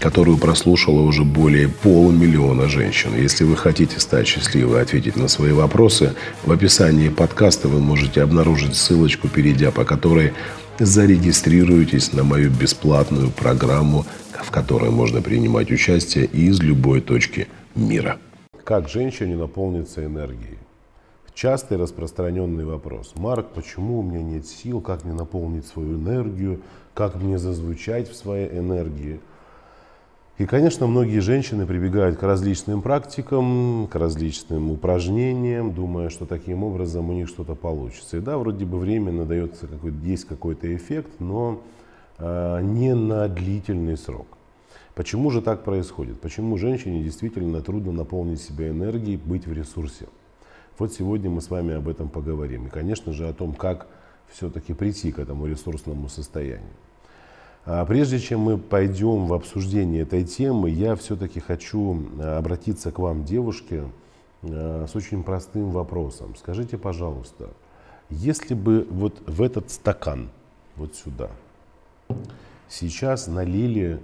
которую прослушало уже более полумиллиона женщин. Если вы хотите стать счастливой и ответить на свои вопросы, в описании подкаста вы можете обнаружить ссылочку, перейдя по которой зарегистрируйтесь на мою бесплатную программу, в которой можно принимать участие из любой точки мира. Как женщине наполниться энергией? Частый распространенный вопрос. Марк, почему у меня нет сил? Как мне наполнить свою энергию? Как мне зазвучать в своей энергии? И, конечно, многие женщины прибегают к различным практикам, к различным упражнениям, думая, что таким образом у них что-то получится. И да, вроде бы временно дается какой есть какой-то эффект, но э, не на длительный срок. Почему же так происходит? Почему женщине действительно трудно наполнить себя энергией, быть в ресурсе? Вот сегодня мы с вами об этом поговорим. И, конечно же, о том, как все-таки прийти к этому ресурсному состоянию. А прежде чем мы пойдем в обсуждение этой темы, я все-таки хочу э, обратиться к вам, девушки, э, с очень простым вопросом. Скажите, пожалуйста, если бы вот в этот стакан, вот сюда, сейчас налили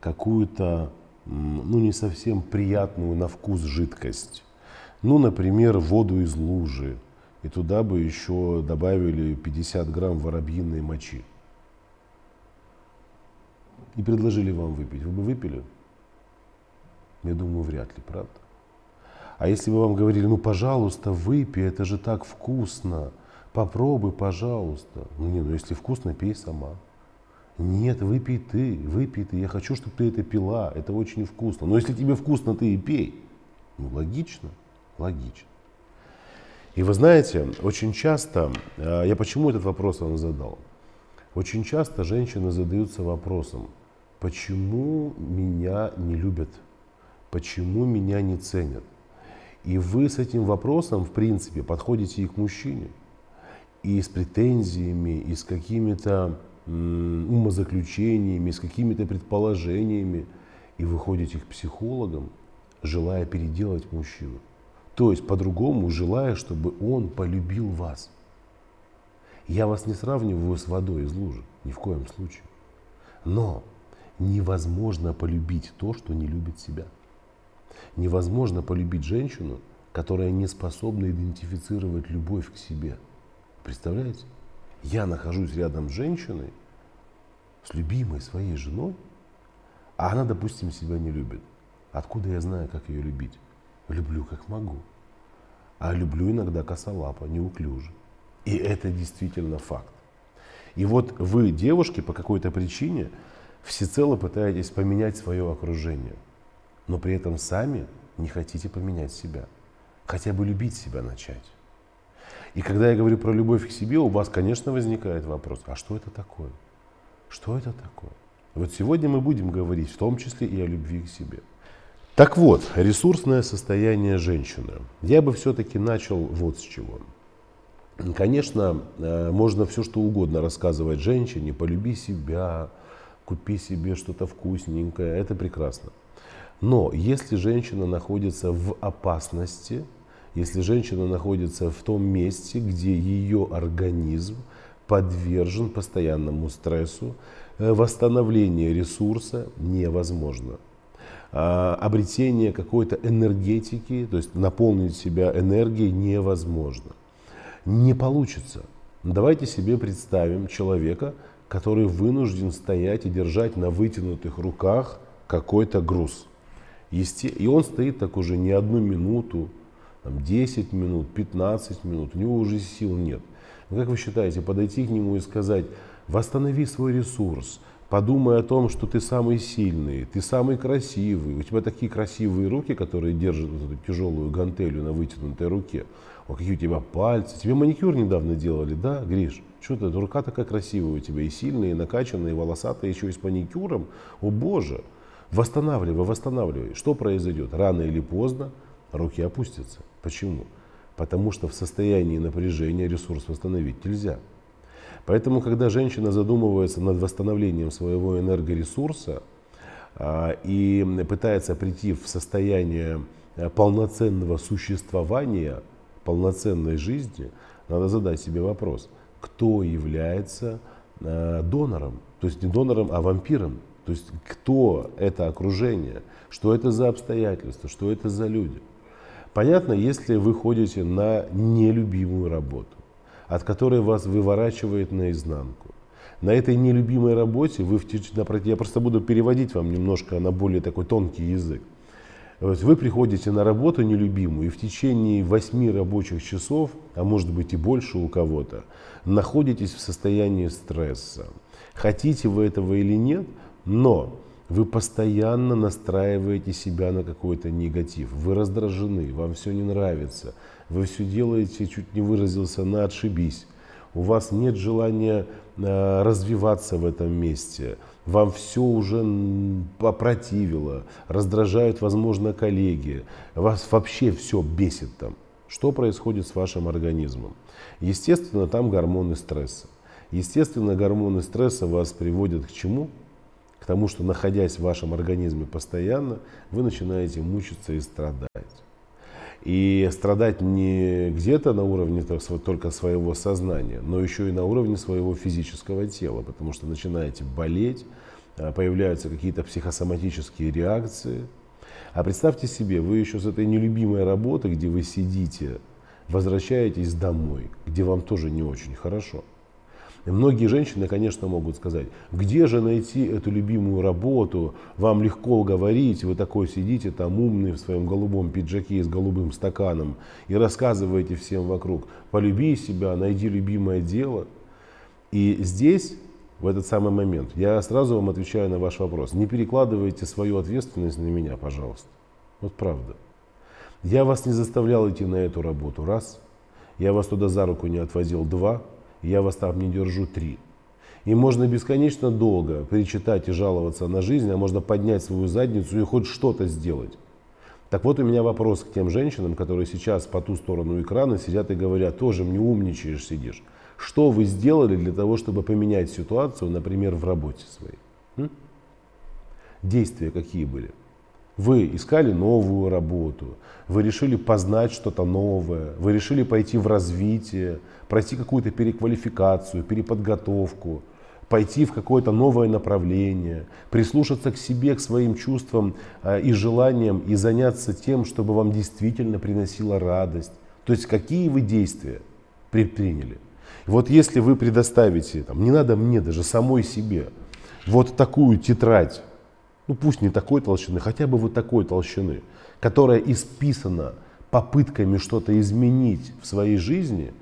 какую-то, ну, не совсем приятную на вкус жидкость, ну, например, воду из лужи. И туда бы еще добавили 50 грамм воробьиной мочи. И предложили вам выпить. Вы бы выпили? Я думаю, вряд ли, правда? А если бы вам говорили, ну, пожалуйста, выпей, это же так вкусно. Попробуй, пожалуйста. Ну, не, ну, если вкусно, пей сама. Нет, выпей ты, выпей ты. Я хочу, чтобы ты это пила. Это очень вкусно. Но если тебе вкусно, ты и пей. Ну, логично. Логично. И вы знаете, очень часто, а, я почему этот вопрос вам задал? Очень часто женщины задаются вопросом, почему меня не любят, почему меня не ценят. И вы с этим вопросом, в принципе, подходите и к мужчине, и с претензиями, и с какими-то умозаключениями, с какими-то предположениями, и выходите к психологам, желая переделать мужчину. То есть по-другому желая, чтобы он полюбил вас. Я вас не сравниваю с водой из лужи, ни в коем случае. Но невозможно полюбить то, что не любит себя. Невозможно полюбить женщину, которая не способна идентифицировать любовь к себе. Представляете? Я нахожусь рядом с женщиной, с любимой своей женой, а она, допустим, себя не любит. Откуда я знаю, как ее любить? Люблю как могу. А люблю иногда косолапо, неуклюже. И это действительно факт. И вот вы, девушки, по какой-то причине всецело пытаетесь поменять свое окружение, но при этом сами не хотите поменять себя. Хотя бы любить себя начать. И когда я говорю про любовь к себе, у вас, конечно, возникает вопрос, а что это такое? Что это такое? Вот сегодня мы будем говорить в том числе и о любви к себе. Так вот, ресурсное состояние женщины. Я бы все-таки начал вот с чего. Конечно, э, можно все что угодно рассказывать женщине, полюби себя, купи себе что-то вкусненькое, это прекрасно. Но если женщина находится в опасности, если женщина находится в том месте, где ее организм подвержен постоянному стрессу, э, восстановление ресурса невозможно. А, обретение какой-то энергетики, то есть наполнить себя энергией невозможно. Не получится. Давайте себе представим человека, который вынужден стоять и держать на вытянутых руках какой-то груз. И он стоит так уже не одну минуту, там 10 минут, 15 минут, у него уже сил нет. Но как вы считаете, подойти к нему и сказать, восстанови свой ресурс, Подумай о том, что ты самый сильный, ты самый красивый, у тебя такие красивые руки, которые держат вот эту тяжелую гантелью на вытянутой руке. О, какие у тебя пальцы. Тебе маникюр недавно делали, да, Гриш? Что ты, рука такая красивая у тебя, и сильная, и накачанная, и волосатая, еще и с маникюром. О боже, восстанавливай, восстанавливай. Что произойдет? Рано или поздно руки опустятся. Почему? Потому что в состоянии напряжения ресурс восстановить нельзя. Поэтому, когда женщина задумывается над восстановлением своего энергоресурса а, и пытается прийти в состояние э, полноценного существования, полноценной жизни, надо задать себе вопрос, кто является э, донором, то есть не донором, а вампиром, то есть кто это окружение, что это за обстоятельства, что это за люди. Понятно, если вы ходите на нелюбимую работу, от которой вас выворачивает наизнанку. На этой нелюбимой работе вы, в, я просто буду переводить вам немножко на более такой тонкий язык. Вы приходите на работу нелюбимую и в течение 8 рабочих часов, а может быть и больше у кого-то, находитесь в состоянии стресса. Хотите вы этого или нет, но вы постоянно настраиваете себя на какой-то негатив. Вы раздражены, вам все не нравится. Вы все делаете, чуть не выразился, на отшибись. У вас нет желания э, развиваться в этом месте. Вам все уже попротивило. Раздражают, возможно, коллеги. Вас вообще все бесит там. Что происходит с вашим организмом? Естественно, там гормоны стресса. Естественно, гормоны стресса вас приводят к чему? К тому, что находясь в вашем организме постоянно, вы начинаете мучиться и страдать. И страдать не где-то на уровне только своего сознания, но еще и на уровне своего физического тела, потому что начинаете болеть, а, появляются какие-то психосоматические реакции. А представьте себе, вы еще с этой нелюбимой работы, где вы сидите, возвращаетесь домой, где вам тоже не очень хорошо. И многие женщины, конечно, могут сказать, где же найти эту любимую работу, вам легко говорить, вы такой сидите там умный в своем голубом пиджаке с голубым стаканом и рассказываете всем вокруг, полюби себя, найди любимое дело. И здесь, в этот самый момент, я сразу вам отвечаю на ваш вопрос, не перекладывайте свою ответственность на меня, пожалуйста. Вот правда. Я вас не заставлял идти на эту работу, раз. Я вас туда за руку не отвозил, два я вас там не держу три. И можно бесконечно долго перечитать и жаловаться на жизнь, а можно поднять свою задницу и хоть что-то сделать. Так вот у меня вопрос к тем женщинам, которые сейчас по ту сторону экрана сидят и говорят, тоже мне умничаешь, сидишь. Что вы сделали для того, чтобы поменять ситуацию, например, в работе своей? М? Действия какие были? Вы искали новую работу, вы решили познать что-то новое, вы решили пойти в развитие, пройти какую-то переквалификацию, переподготовку, пойти в какое-то новое направление, прислушаться к себе, к своим чувствам э, и желаниям и заняться тем, чтобы вам действительно приносило радость. То есть какие вы действия предприняли. Вот если вы предоставите, там, не надо мне даже самой себе, вот такую тетрадь ну пусть не такой толщины, хотя бы вот такой толщины, которая исписана попытками что-то изменить в своей жизни,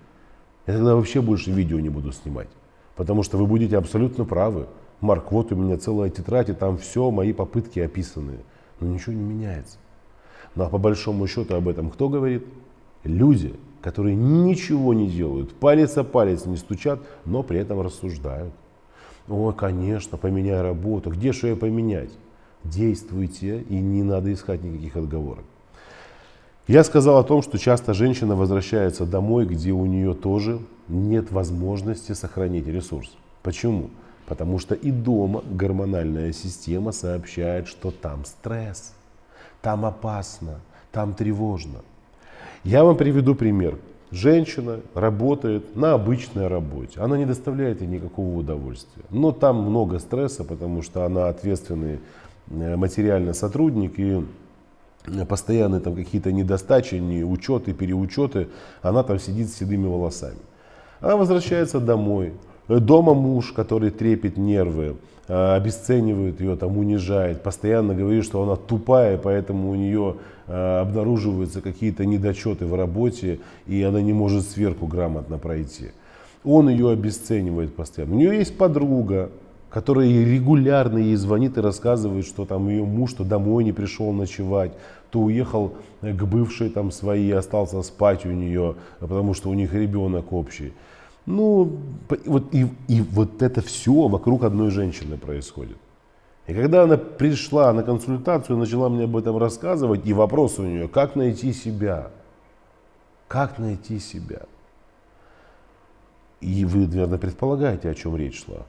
я тогда вообще больше видео не буду снимать. Потому что вы будете абсолютно правы. Марк, вот у меня целая тетрадь, и там все мои попытки описаны. Но ничего не меняется. Ну а по большому счету об этом кто говорит? Люди, которые ничего не делают, палец о палец не стучат, но при этом рассуждают. О, конечно, поменяй работу. Где же ее поменять? Действуйте, и не надо искать никаких отговорок. Я сказал о том, что часто женщина возвращается домой, где у нее тоже нет возможности сохранить ресурс. Почему? Потому что и дома гормональная система сообщает, что там стресс, там опасно, там тревожно. Я вам приведу пример. Женщина работает на обычной работе. Она не доставляет ей никакого удовольствия. Но там много стресса, потому что она ответственный материально сотрудник и постоянные там какие-то недостачи, не учеты, переучеты, она там сидит с седыми волосами. Она возвращается домой. Дома муж, который трепет нервы, э, обесценивает ее, там, унижает, постоянно говорит, что она тупая, поэтому у нее э, обнаруживаются какие-то недочеты в работе, и она не может сверху грамотно пройти. Он ее обесценивает постоянно. У нее есть подруга, которая регулярно ей звонит и рассказывает, что там ее муж то домой не пришел ночевать, то уехал к бывшей там своей, остался спать у нее, потому что у них ребенок общий. Ну, вот, и, и вот это все вокруг одной женщины происходит. И когда она пришла на консультацию, начала мне об этом рассказывать, и вопрос у нее, как найти себя? Как найти себя? И вы, наверное, предполагаете, о чем речь шла.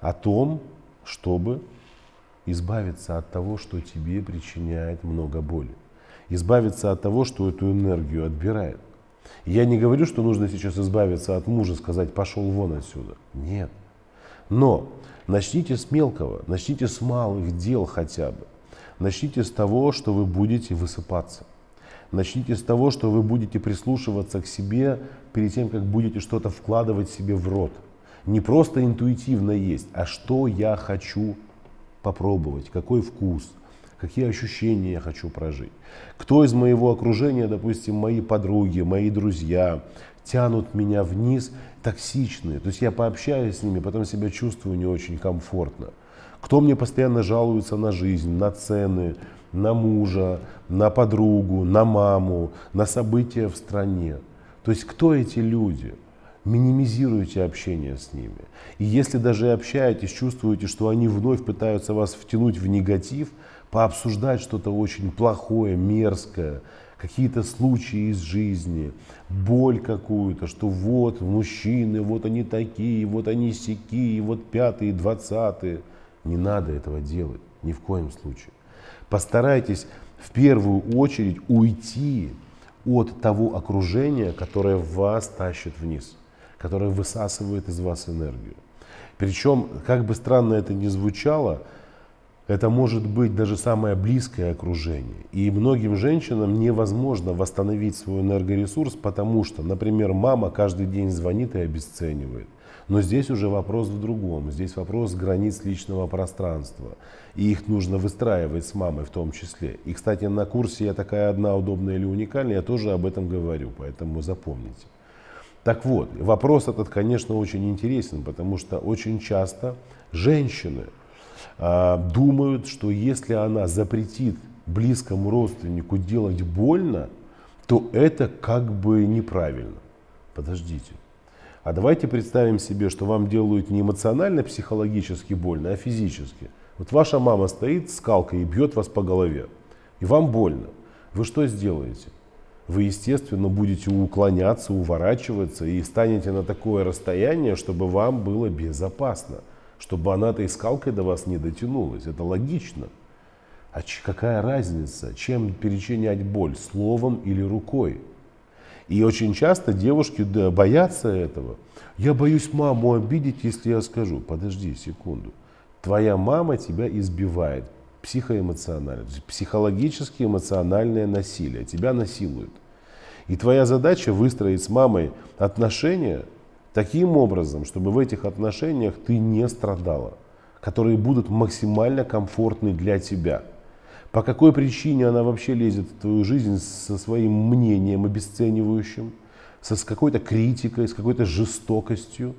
О том, чтобы избавиться от того, что тебе причиняет много боли. Избавиться от того, что эту энергию отбирает. Я не говорю, что нужно сейчас избавиться от мужа, сказать, пошел вон отсюда. Нет. Но начните с мелкого, начните с малых дел хотя бы. Начните с того, что вы будете высыпаться. Начните с того, что вы будете прислушиваться к себе перед тем, как будете что-то вкладывать себе в рот. Не просто интуитивно есть, а что я хочу попробовать, какой вкус, какие ощущения я хочу прожить. Кто из моего окружения, допустим, мои подруги, мои друзья, тянут меня вниз, токсичные. То есть я пообщаюсь с ними, потом себя чувствую не очень комфортно. Кто мне постоянно жалуется на жизнь, на цены, на мужа, на подругу, на маму, на события в стране. То есть кто эти люди? Минимизируйте общение с ними. И если даже общаетесь, чувствуете, что они вновь пытаются вас втянуть в негатив, пообсуждать что-то очень плохое, мерзкое, какие-то случаи из жизни, боль какую-то, что вот мужчины, вот они такие, вот они сякие, вот пятые, двадцатые. Не надо этого делать, ни в коем случае. Постарайтесь в первую очередь уйти от того окружения, которое вас тащит вниз, которое высасывает из вас энергию. Причем, как бы странно это ни звучало, это может быть даже самое близкое окружение. И многим женщинам невозможно восстановить свой энергоресурс, потому что, например, мама каждый день звонит и обесценивает. Но здесь уже вопрос в другом. Здесь вопрос границ личного пространства. И их нужно выстраивать с мамой в том числе. И, кстати, на курсе «Я такая одна, удобная или уникальная» я тоже об этом говорю, поэтому запомните. Так вот, вопрос этот, конечно, очень интересен, потому что очень часто женщины э, думают, что если она запретит близкому родственнику делать больно, то это как бы неправильно. Подождите. А давайте представим себе, что вам делают не эмоционально, психологически больно, а физически. Вот ваша мама стоит скалкой и бьет вас по голове, и вам больно. Вы что сделаете? Вы, естественно, будете уклоняться, уворачиваться и станете на такое расстояние, чтобы вам было безопасно, чтобы она этой скалкой до вас не дотянулась. Это логично. А какая разница, чем перечинять боль, словом или рукой? И очень часто девушки боятся этого. Я боюсь маму обидеть, если я скажу. Подожди секунду. Твоя мама тебя избивает психоэмоционально, то есть психологически эмоциональное насилие. Тебя насилуют. И твоя задача выстроить с мамой отношения таким образом, чтобы в этих отношениях ты не страдала, которые будут максимально комфортны для тебя. По какой причине она вообще лезет в твою жизнь со своим мнением обесценивающим, со, с какой-то критикой, с какой-то жестокостью.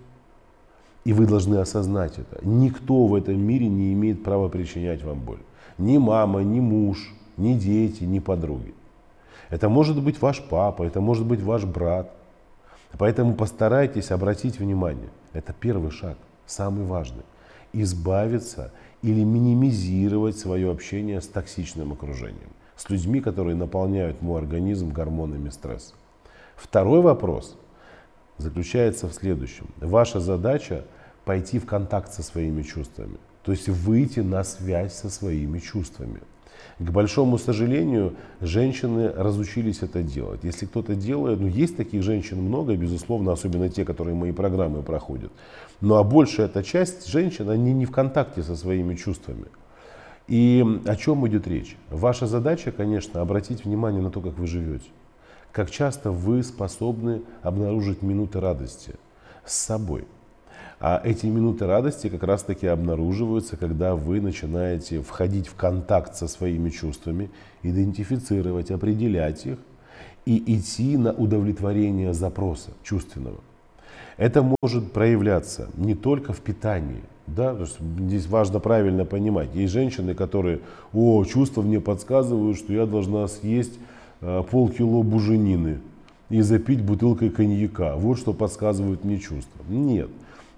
И вы должны осознать это. Никто в этом мире не имеет права причинять вам боль. Ни мама, ни муж, ни дети, ни подруги. Это может быть ваш папа, это может быть ваш брат. Поэтому постарайтесь обратить внимание. Это первый шаг, самый важный. Избавиться или минимизировать свое общение с токсичным окружением, с людьми, которые наполняют мой организм гормонами стресса. Второй вопрос заключается в следующем. Ваша задача пойти в контакт со своими чувствами, то есть выйти на связь со своими чувствами. К большому сожалению, женщины разучились это делать. Если кто-то делает, ну есть таких женщин много, безусловно, особенно те, которые мои программы проходят. Ну а большая эта часть женщин, они не в контакте со своими чувствами. И о чем идет речь? Ваша задача, конечно, обратить внимание на то, как вы живете. Как часто вы способны обнаружить минуты радости с собой. А эти минуты радости как раз таки обнаруживаются, когда вы начинаете входить в контакт со своими чувствами, идентифицировать, определять их и идти на удовлетворение запроса чувственного. Это может проявляться не только в питании. Да? Здесь важно правильно понимать. Есть женщины, которые, о, чувства мне подсказывают, что я должна съесть э, полкило буженины и запить бутылкой коньяка. Вот что подсказывают мне чувства. Нет.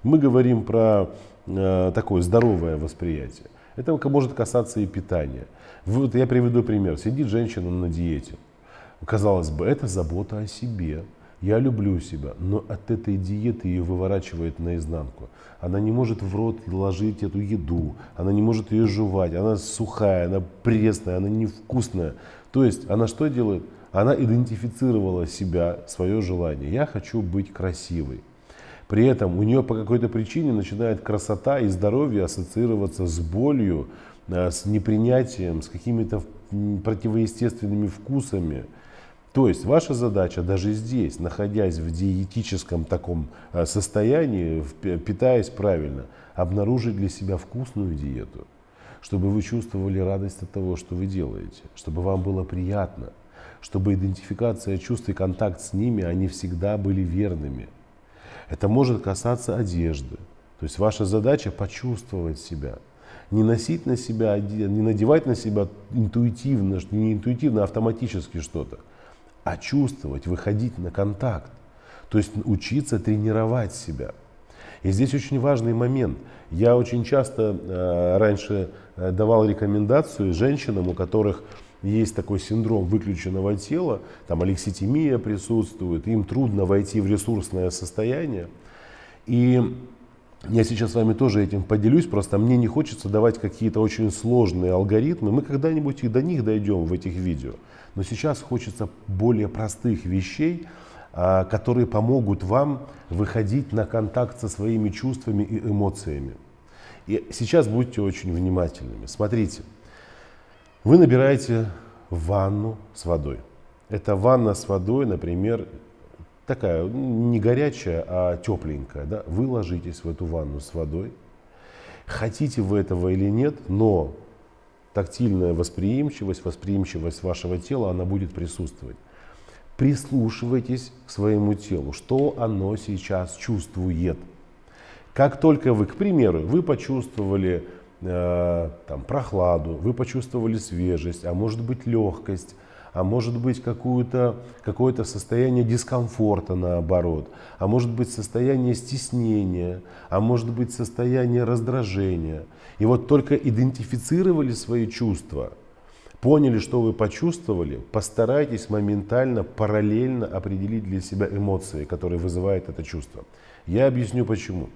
Мы говорим про э, такое здоровое восприятие. Это может касаться и питания. Вот я приведу пример. Сидит женщина на диете. Казалось бы, это забота о себе. Я люблю себя, но от этой диеты ее выворачивает наизнанку. Она не может в рот ложить эту еду, она не может ее жевать, она сухая, она пресная, она невкусная. То есть она что делает? Она идентифицировала себя, свое желание. Я хочу быть красивой. При этом у нее по какой-то причине начинает красота и здоровье ассоциироваться с болью, э, с непринятием, с какими-то противоестественными вкусами. То есть ваша задача даже здесь, находясь в диетическом таком э, состоянии, питаясь правильно, обнаружить для себя вкусную диету, чтобы вы чувствовали радость от того, что вы делаете, чтобы вам было приятно, чтобы идентификация чувств и контакт с ними, они всегда были верными. Это может касаться одежды. То есть ваша задача почувствовать себя – не носить на себя, не надевать на себя интуитивно, не интуитивно, а автоматически что-то, а чувствовать, выходить на контакт. То есть учиться тренировать себя. И здесь очень важный момент. Я очень часто э, раньше э, давал рекомендацию женщинам, у которых есть такой синдром выключенного тела, там алекситимия присутствует, им трудно войти в ресурсное состояние. И я сейчас с вами тоже этим поделюсь, просто мне не хочется давать какие-то очень сложные алгоритмы. Мы когда-нибудь и до них дойдем в этих видео. Но сейчас хочется более простых вещей, а, которые помогут вам выходить на контакт со своими чувствами и эмоциями. И сейчас будьте очень внимательными. Смотрите, вы набираете ванну с водой. Это ванна с водой, например, такая не горячая, а тепленькая, да, вы ложитесь в эту ванну с водой. Хотите вы этого или нет, но тактильная восприимчивость, восприимчивость вашего тела, она будет присутствовать. Прислушивайтесь к своему телу, что оно сейчас чувствует. Как только вы, к примеру, вы почувствовали там, прохладу, вы почувствовали свежесть, а может быть легкость, а может быть какое-то какое состояние дискомфорта наоборот, а может быть состояние стеснения, а может быть состояние раздражения. И вот только идентифицировали свои чувства, поняли, что вы почувствовали, постарайтесь моментально, параллельно определить для себя эмоции, которые вызывает это чувство. Я объясню почему.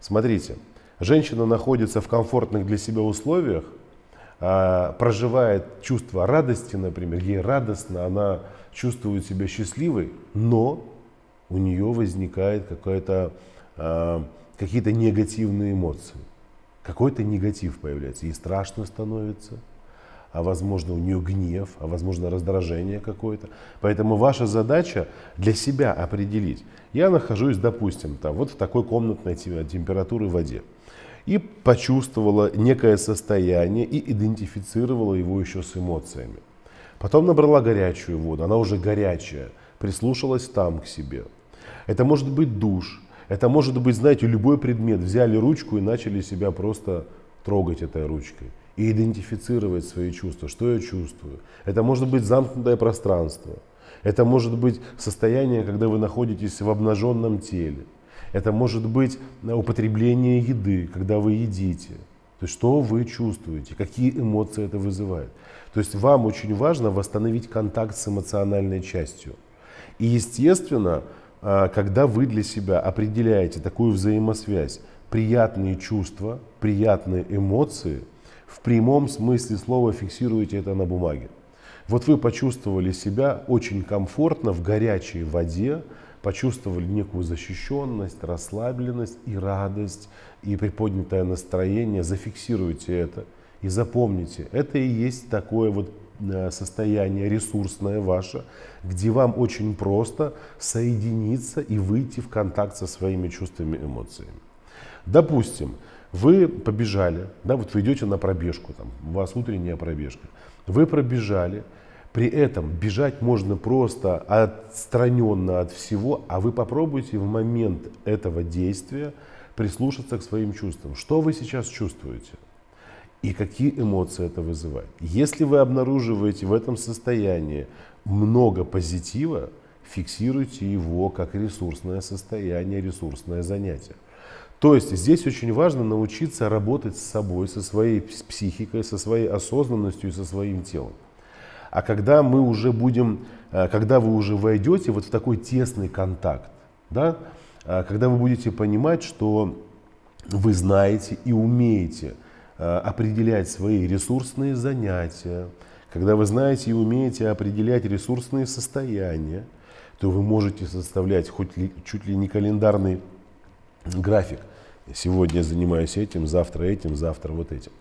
Смотрите, женщина находится в комфортных для себя условиях, а, проживает чувство радости, например, ей радостно, она чувствует себя счастливой, но у нее возникает какая-то, а, какие-то негативные эмоции. Какой-то негатив появляется. Ей страшно становится, а возможно у нее гнев, а возможно раздражение какое-то. Поэтому ваша задача для себя определить. Я нахожусь, допустим, там, вот в такой комнатной температуры воде и почувствовала некое состояние и идентифицировала его еще с эмоциями. Потом набрала горячую воду, она уже горячая, прислушалась там к себе. Это может быть душ, это может быть, знаете, любой предмет. Взяли ручку и начали себя просто трогать этой ручкой и идентифицировать свои чувства, что я чувствую. Это может быть замкнутое пространство. Это может быть состояние, когда вы находитесь в обнаженном теле. Это может быть употребление еды, когда вы едите. То есть что вы чувствуете, какие эмоции это вызывает. То есть вам очень важно восстановить контакт с эмоциональной частью. И естественно, а, когда вы для себя определяете такую взаимосвязь, приятные чувства, приятные эмоции, в прямом смысле слова фиксируете это на бумаге. Вот вы почувствовали себя очень комфортно в горячей воде, почувствовали некую защищенность, расслабленность и радость, и приподнятое настроение, зафиксируйте это и запомните, это и есть такое вот э, состояние ресурсное ваше, где вам очень просто соединиться и выйти в контакт со своими чувствами эмоциями. Допустим, вы побежали, да, вот вы идете на пробежку, там, у вас утренняя пробежка, вы пробежали, при этом бежать можно просто отстраненно от всего, а вы попробуйте в момент этого действия прислушаться к своим чувствам. Что вы сейчас чувствуете? И какие эмоции это вызывает? Если вы обнаруживаете в этом состоянии много позитива, фиксируйте его как ресурсное состояние, ресурсное занятие. То есть здесь очень важно научиться работать с собой, со своей психикой, со своей осознанностью и со своим телом. А когда мы уже будем, э, когда вы уже войдете вот в такой тесный контакт, да, э, когда вы будете понимать, что вы знаете и умеете э, определять свои ресурсные занятия, когда вы знаете и умеете определять ресурсные состояния, то вы можете составлять хоть ли, чуть ли не календарный график. Сегодня я занимаюсь этим, завтра этим, завтра вот этим.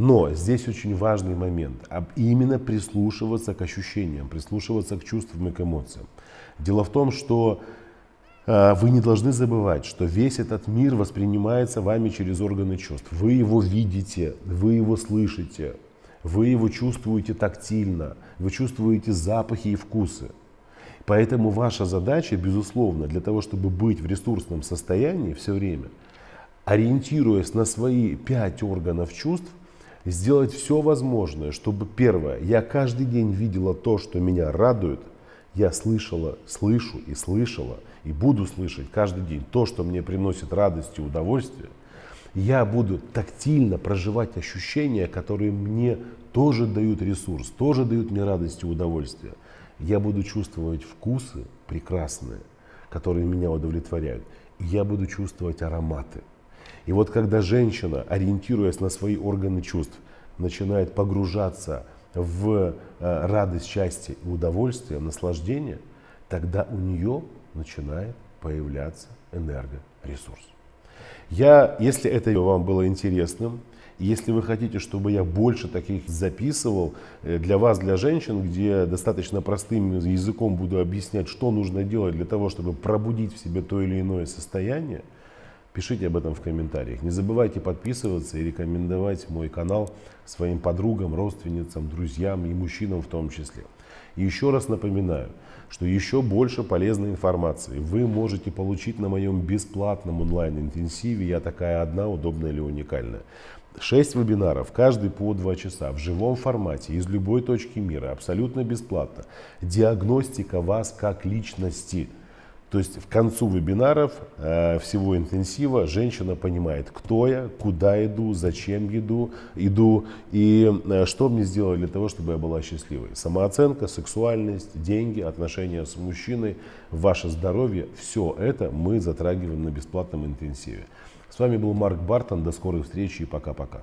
Но здесь очень важный момент. Именно прислушиваться к ощущениям, прислушиваться к чувствам и к эмоциям. Дело в том, что э, вы не должны забывать, что весь этот мир воспринимается вами через органы чувств. Вы его видите, вы его слышите, вы его чувствуете тактильно, вы чувствуете запахи и вкусы. Поэтому ваша задача, безусловно, для того, чтобы быть в ресурсном состоянии все время, ориентируясь на свои пять органов чувств, сделать все возможное, чтобы, первое, я каждый день видела то, что меня радует, я слышала, слышу и слышала, и буду слышать каждый день то, что мне приносит радость и удовольствие, я буду тактильно проживать ощущения, которые мне тоже дают ресурс, тоже дают мне радость и удовольствие. Я буду чувствовать вкусы прекрасные, которые меня удовлетворяют. И я буду чувствовать ароматы. И вот когда женщина, ориентируясь на свои органы чувств, начинает погружаться в э, радость, счастье и удовольствие, наслаждение, тогда у нее начинает появляться энергоресурс. Я, если это вам было интересным, если вы хотите, чтобы я больше таких записывал э, для вас, для женщин, где достаточно простым языком буду объяснять, что нужно делать для того, чтобы пробудить в себе то или иное состояние, пишите об этом в комментариях. Не забывайте подписываться и рекомендовать мой канал своим подругам, родственницам, друзьям и мужчинам в том числе. И еще раз напоминаю, что еще больше полезной информации вы можете получить на моем бесплатном онлайн-интенсиве «Я такая одна, удобная или уникальная». Шесть вебинаров, каждый по два часа, в живом формате, из любой точки мира, абсолютно бесплатно. Диагностика вас как личности – то есть в концу вебинаров э, всего интенсива женщина понимает, кто я, куда иду, зачем иду, иду и э, что мне сделать для того, чтобы я была счастливой. Самооценка, сексуальность, деньги, отношения с мужчиной, ваше здоровье, все это мы затрагиваем на бесплатном интенсиве. С вами был Марк Бартон, до скорых встреч и пока-пока.